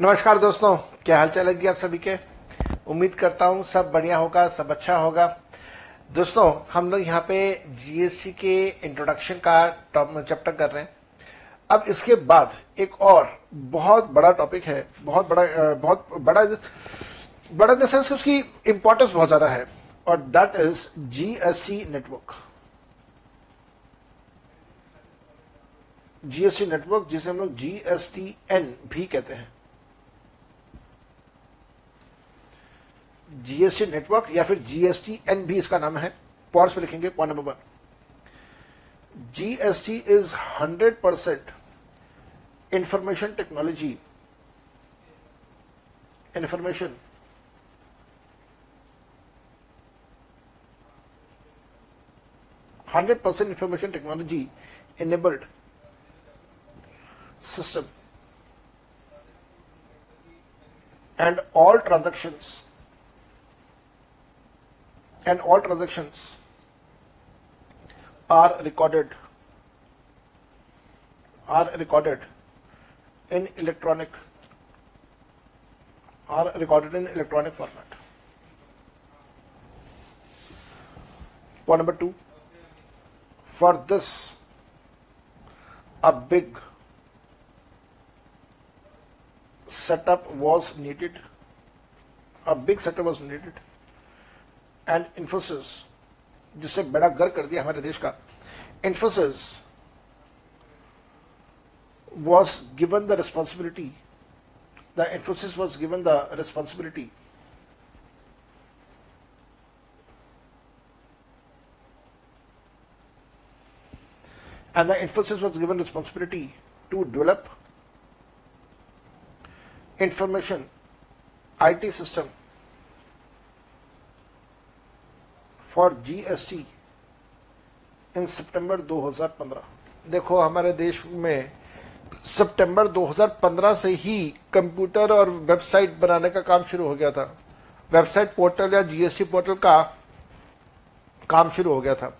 नमस्कार दोस्तों, क्या हाल चाल है जी आप सभी के? उम्मीद करता हूँ सब बढ़िया होगा, सब अच्छा होगा। दोस्तों, हम लोग यहाँ पे जीएसटी के इंट्रोडक्शन का चैप्टर कर रहे हैं। अब इसके बाद एक और बहुत बड़ा टॉपिक है, बहुत बड़ा बहुत बड़ा बड़ा इन सेंस उसकी इंपॉर्टेंस बहुत ज़्यादा है, और that is GST network GST network जिसे हम लोग जीएसटी एन भी कहते हैं। जीएसटी नेटवर्क या फिर जीएसटी एन भी इसका नाम है। पॉर्स पे लिखेंगे point number one GST is hundred percent information technology information hundred percent information technology enabled system. And all transactions and all transactions are recorded are recorded in electronic are recorded in electronic format. Point number 2 for this a big setup was needed a big setup was needed and infosys जिससे बड़ा घर कर दिया हमारे देश का infosys was given the responsibility the infosys was given the responsibility and the Infosys was given responsibility to develop information IT system for GST in सितंबर 2015 देखो, हमारे देश में सितंबर 2015 से ही कंप्यूटर और वेबसाइट बनाने का काम शुरू हो गया था। वेबसाइट पोर्टल या जीएसटी पोर्टल का काम शुरू हो गया था।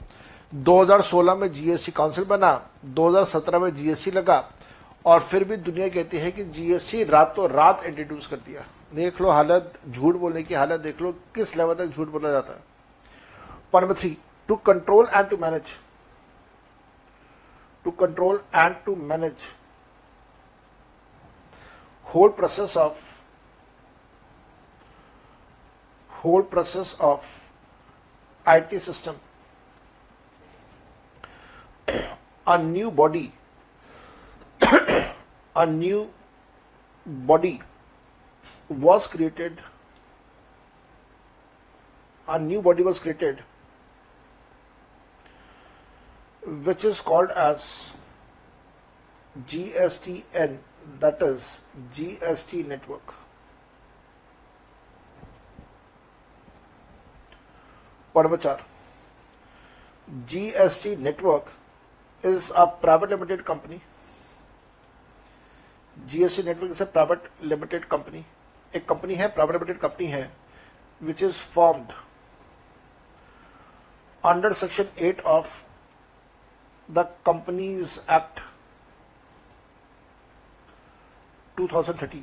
2016 में जीएसटी काउंसिल बना 2017 में जीएसटी लगा, और फिर भी दुनिया कहती है कि जीएसटी रातों रात इंट्रोड्यूस कर दिया देख लो हालत, झूठ बोलने की हालत देख लो, किस लेवल तक झूठ बोला जाता है। Point number three, to control and to manage. To control and to manage whole process of whole process of IT system. a new body, a new body was created, a new body was created which is called as GSTN that is GST network point number 4 GST network is a private limited company. GST network is a private limited company. एक company है private limited company है which is formed under section 8 of the companies act 2013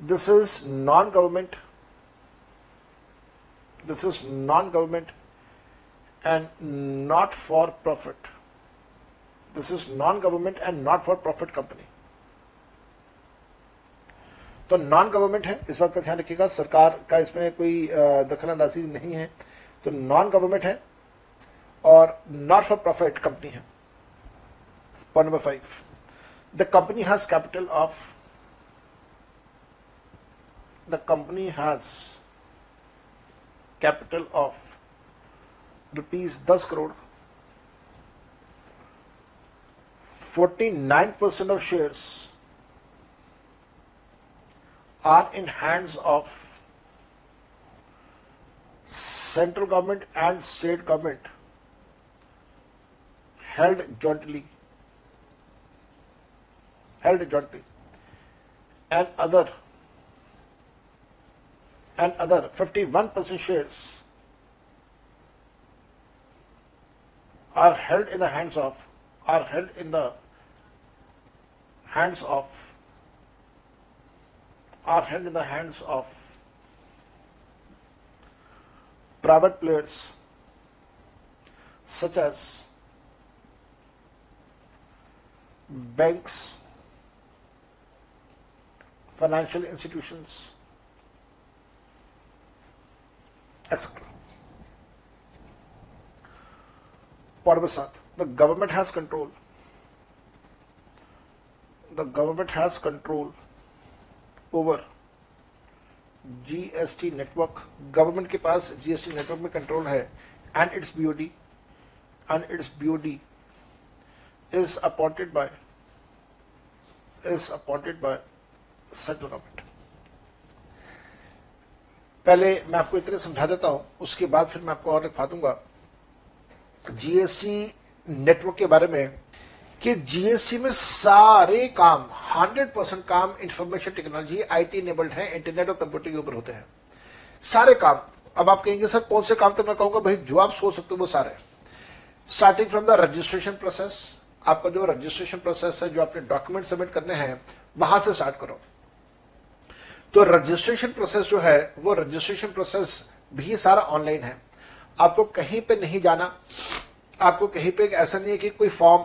this is non-government this is non-government and not for profit this is non-government and not for profit company तो non government है इस बात का ध्यान रखिएगा सरकार का इसमें कोई अ, दखल अंदाजी नहीं है तो नॉन गवर्नमेंट है और नॉट फॉर प्रॉफिट कंपनी है। Point number five the company has capital of the company has capital of rupees दस crore forty nine percent of shares are in hands of central government and state government held jointly held jointly. And other and other 51% shares are held in the hands of are held in the hands of are held in the hands of private players such as banks, financial institutions, etc. The government has control. The government has control over GST network government के पास GST network में control है and its BOD and its BOD is appointed by is appointed by central government पहले मैं आपको इतने समझा देता हूँ, उसके बाद फिर मैं आपको और लिखवा दूँगा। जीएसटी नेटवर्क के बारे में कि जीएसटी में सारे काम 100 परसेंट काम इंफॉर्मेशन टेक्नोलॉजी आईटी इनेबल्ड है इंटरनेट और कंप्यूटर के ऊपर होते हैं। सारे काम। अब आप कहेंगे, सर, कौन से काम तो मैं कहूँगा? भाई, जो आप सोच सकते हो वो सारे starting from the registration process आपका जो रजिस्ट्रेशन प्रोसेस है, जो आपने डॉक्यूमेंट सबमिट करने हैं, वहाँ से स्टार्ट करो। तो रजिस्ट्रेशन प्रोसेस जो है, वो रजिस्ट्रेशन प्रोसेस भी सारा ऑनलाइन है। आपको कहीं पे नहीं जाना। आपको कहीं पे ऐसा नहीं है कि कोई फॉर्म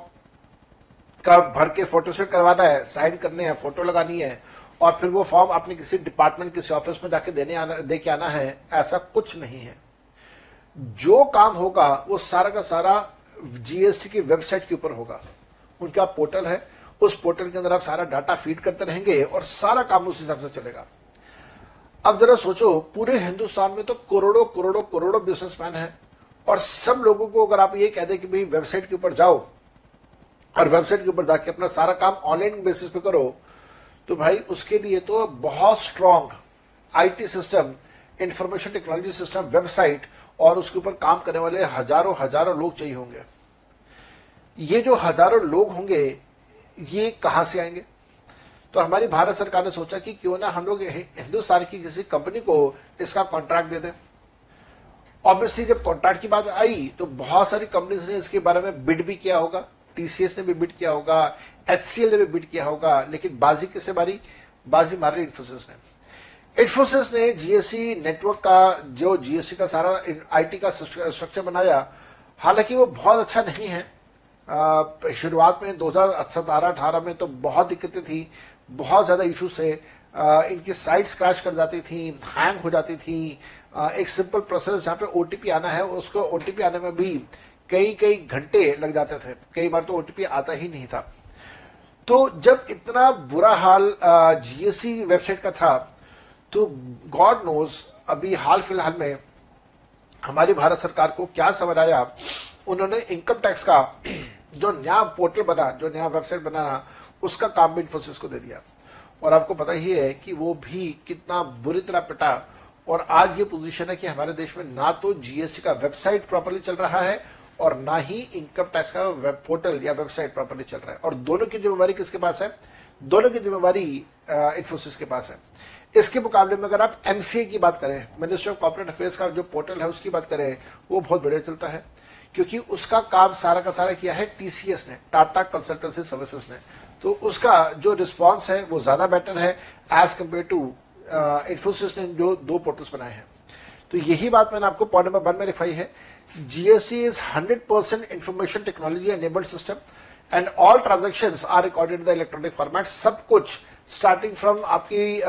का भर के फोटोशूट करवाना है साइन करने हैं फ़ोटो लगानी है, और फिर वो फॉर्म अपने किसी डिपार्टमेंट किसी ऑफ़िस में जाके देने आना दे के आना है, ऐसा कुछ नहीं है। जो काम होगा, वो सारा का सारा जीएसटी की वेबसाइट के ऊपर होगा। उनका पोर्टल है, उस पोर्टल के अंदर आप सारा डाटा फ़ीड करते रहेंगे और सारा काम उस हिसाब से चलेगा। अब जरा सोचो, पूरे हिंदुस्तान में तो करोड़ों करोड़ों करोड़ों बिजनेसमैन है, और सब लोगों को अगर आप ये कह दें कि भाई वेबसाइट के ऊपर जाओ और वेबसाइट के ऊपर जाके अपना सारा काम ऑनलाइन बेसिस पे करो तो भाई उसके लिए तो बहुत strong IT system information technology system website और उसके ऊपर काम करने वाले हज़ारों हज़ारों लोग चाहिए होंगे। ये जो हज़ारों लोग होंगे, ये कहाँ से आएँगे? तो हमारी भारत सरकार ने सोचा कि क्यों ना हम लोग हिंदुस्तान की किसी कंपनी को इसका कॉन्ट्रैक्ट दे दें। ऑब्वियसली जब कॉन्ट्रैक्ट की बात आई तो बहुत सारी कंपनीज़ ने इसके बारे में बिड भी किया होगा। टीसीएस ने भी बिड किया होगा एचसीएल ने भी बिड किया होगा, लेकिन बाजी किसे मारी? बाजी मारी इन्फोसिस ने। इन्फोसिस ने जीएससी नेटवर्क का, जो जीएसटी का सारा आईटी का स्ट्रक्चर बनाया, हालाँकि वो बहुत अच्छा नहीं है। शुरुआत में 2017-18 में तो बहुत दिक्कतें थी, बहुत ज़्यादा इशू से इनकी साइट्स क्रैश कर जाती थी हैंग हो जाती थी। एक सिंपल प्रोसेस जहाँ पे ओटीपी आना है, उसको ओटीपी आने में भी कई कई घंटे लग जाते थे। कई बार तो ओटीपी आता ही नहीं था। तो जब इतना बुरा हाल जीएसटी वेबसाइट का था तो गॉड नोज़ अभी हाल फ़िलहाल में हमारी भारत सरकार को क्या समझ आया। उन्होंने इनकम टैक्स का जो नया पोर्टल बना, जो नया वेबसाइट बनाना उसका काम भी इन्फोसिस को दे दिया। और आपको पता ही है कि वो भी कितना बुरी तरह पिटा। और आज ये पोजीशन है कि हमारे देश में ना तो जीएसटी का वेबसाइट प्रॉपरली चल रहा है और ना ही इनकम टैक्स का वेब पोर्टल या वेबसाइट प्रॉपरली चल रहा है। और दोनों की जिम्मेवारी किसके पास है? दोनों की जिम्मेवारी इन्फोसिस के पास है। इसके मुकाबले में अगर आप एमसीए की बात करें मिनिस्ट्री ऑफ़ कॉर्पोरेट अफेयर्स का जो पोर्टल है उसकी बात करें, वो बहुत बढ़िया चलता है। क्योंकि उसका काम सारा का सारा किया है टीसीएस ने टाटा कंसल्टेंसी सर्विसेज़ ने। तो उसका जो रिस्पॉन्स है, वो ज़्यादा बेटर है एज कंपेयर टू इन्फोसिस ने जो दो पोर्टल्स बनाए हैं। तो यही बात मैंने आपको पॉइंट नंबर वन में लिखाई है। GST is 100% information technology enabled system and all transactions are recorded in the electronic format. सब कुछ starting from आपकी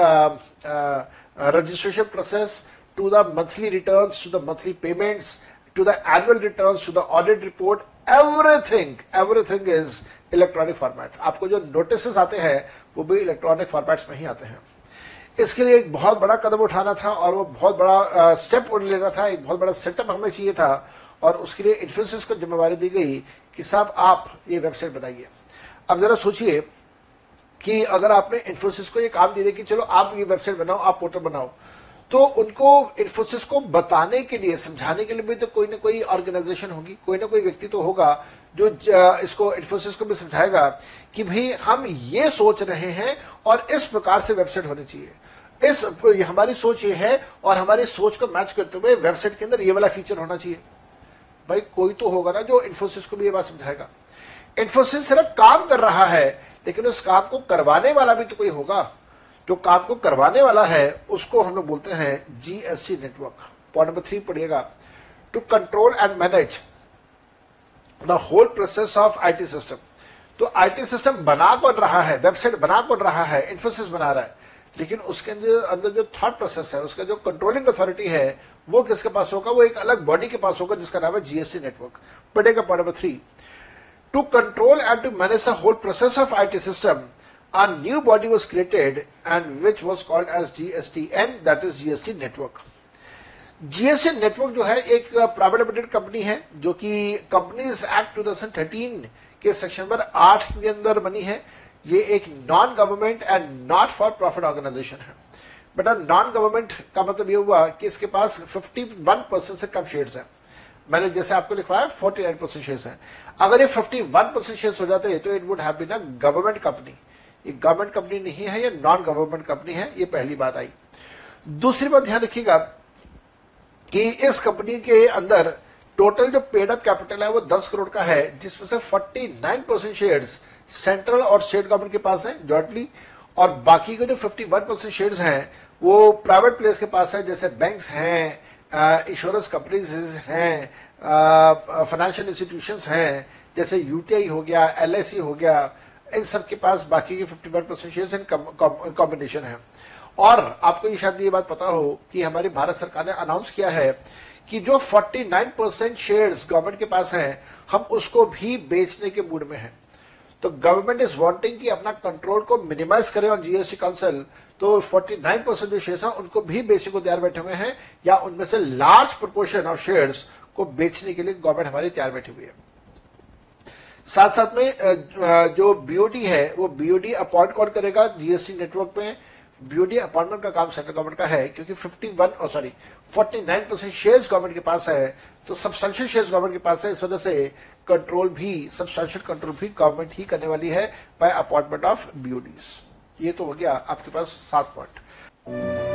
registration process to the monthly returns to the monthly payments to the annual returns to the audit report everything everything is electronic format. आपको जो notices आते हैं वो भी electronic formats में ही आते हैं इसके लिए एक बहुत बड़ा कदम उठाना था और वो बहुत बड़ा स्टेप लेना था, एक बहुत बड़ा सेटअप हमें चाहिए था और उसके लिए इन्फ्लुएंसर्स को जिम्मेवारी दी गई कि साहब आप ये वेबसाइट बनाइए। अब जरा सोचिए कि अगर आपने इन्फोसिस को ये काम दे दिया कि चलो आप ये वेबसाइट बनाओ, आप पोर्टल बनाओ तो उनको इन्फोसिस को बताने के लिए, समझाने के लिए भी तो कोई ना कोई ऑर्गेनाइजेशन होगी, कोई ना कोई व्यक्ति तो होगा जो इसको इन्फोसिस को भी समझाएगा कि भाई हम ये सोच रहे हैं और इस प्रकार से वेबसाइट होनी चाहिए। इस हमारी सोच ये है और हमारी सोच को मैच करते हुए वेबसाइट के अंदर ये वाला फीचर होना चाहिए। भाई कोई तो होगा ना जो इन्फोसिस को भी ये बात समझाएगा। इन्फोसिस सिर्फ़ काम कर रहा है, लेकिन उस काम को करवाने वाला भी तो कोई होगा। जो काम को करवाने वाला है, उसको हम लोग बोलते हैं GST network point number three पढ़िएगा। To control and manage the whole process of IT system तो आईटी सिस्टम बना कौन रहा है? वेबसाइट बना कौन रहा है? इन्फोसिस बना रहा है। लेकिन उसके अंदर जो थॉट प्रोसेस है, उसका जो कंट्रोलिंग अथॉरिटी है, वो किसके पास होगा? वो एक अलग बॉडी के पास होगा, जिसका नाम है जीएसटी नेटवर्क पढ़ेगा point number three to control and to manage the whole process of IT system a new body was created and which was called as GSTN that is GST network. GST network जो है एक private limited company है, जो कि companies act 2013 के section number आठ के अंदर बनी है। ये एक non government and not for profit organisation है। बेटा नॉन गवर्नमेंट का मतलब ये हुआ कि इसके पास 51 परसेंट से कम शेयर्स हैं। मैंने जैसे आपको लिखवाया 49 परसेंट शेयर्स हैं। अगर ये 51 परसेंट शेयर्स हो जाते हैं तो it would been a government company ये गवर्नमेंट कंपनी नहीं है, ये नॉन गवर्नमेंट कंपनी है, ये पहली बात आई। दूसरी बात ध्यान रखिएगा कि इस कंपनी के अंदर टोटल जो पेड अप कैपिटल है वो 10 करोड़ का है, जिसमें से 49 परसेंट शेयर सेंट्रल और स्टेट गवर्नमेंट के पास है जॉइंटली और बाकी के जो 51 परसेंट शेयर हैं, वो प्राइवेट प्लेयर्स के पास है, जैसे बैंक्स हैं इंश्योरेंस कंपनीज़ हैं फाइनेंशियल इंस्टीट्यूशन हैं, जैसे यूटीआई हो गया एल हो गया, इन सब के पास बाकी के 51 परसेंट शेयर कॉम्बिनेशन है। और आपको ये शायद ये बात पता हो कि हमारी भारत सरकार ने अनाउंस किया है कि जो 49 परसेंट शेयर गवर्नमेंट के पास हैं, हम उसको भी बेचने के मूड में हैं। तो गवर्नमेंट इज़ वांटिंग कि अपना कंट्रोल को मिनिमाइज करें ऑन जीएसटी काउंसिल तो 49 परसेंट जो शेयर हैं, उनको भी बेचने को तैयार बैठे हुए हैं या उनमें से लार्ज प्रपोर्शन ऑफ़ शेयर्स को बेचने के लिए गवर्नमेंट हमारी तैयार बैठी हुई है। साथ साथ में जो बीओडी है, वो बीओडी अपॉइंट कौन करेगा? जीएसटी नेटवर्क में बीओडी अपॉइंटमेंट का काम सेंट्रल गवर्नमेंट का है, क्योंकि 51 सॉरी 49 परसेंट शेयर गवर्नमेंट के पास है तो सब्सटेंशियल शेयर गवर्नमेंट के पास है, इस वजह से कंट्रोल भी सब्सटेंशियल कंट्रोल भी गवर्नमेंट ही करने वाली है बाय अपॉइंटमेंट ऑफ़ बीओडीज ये तो हो गया आपके पास सात पॉइंट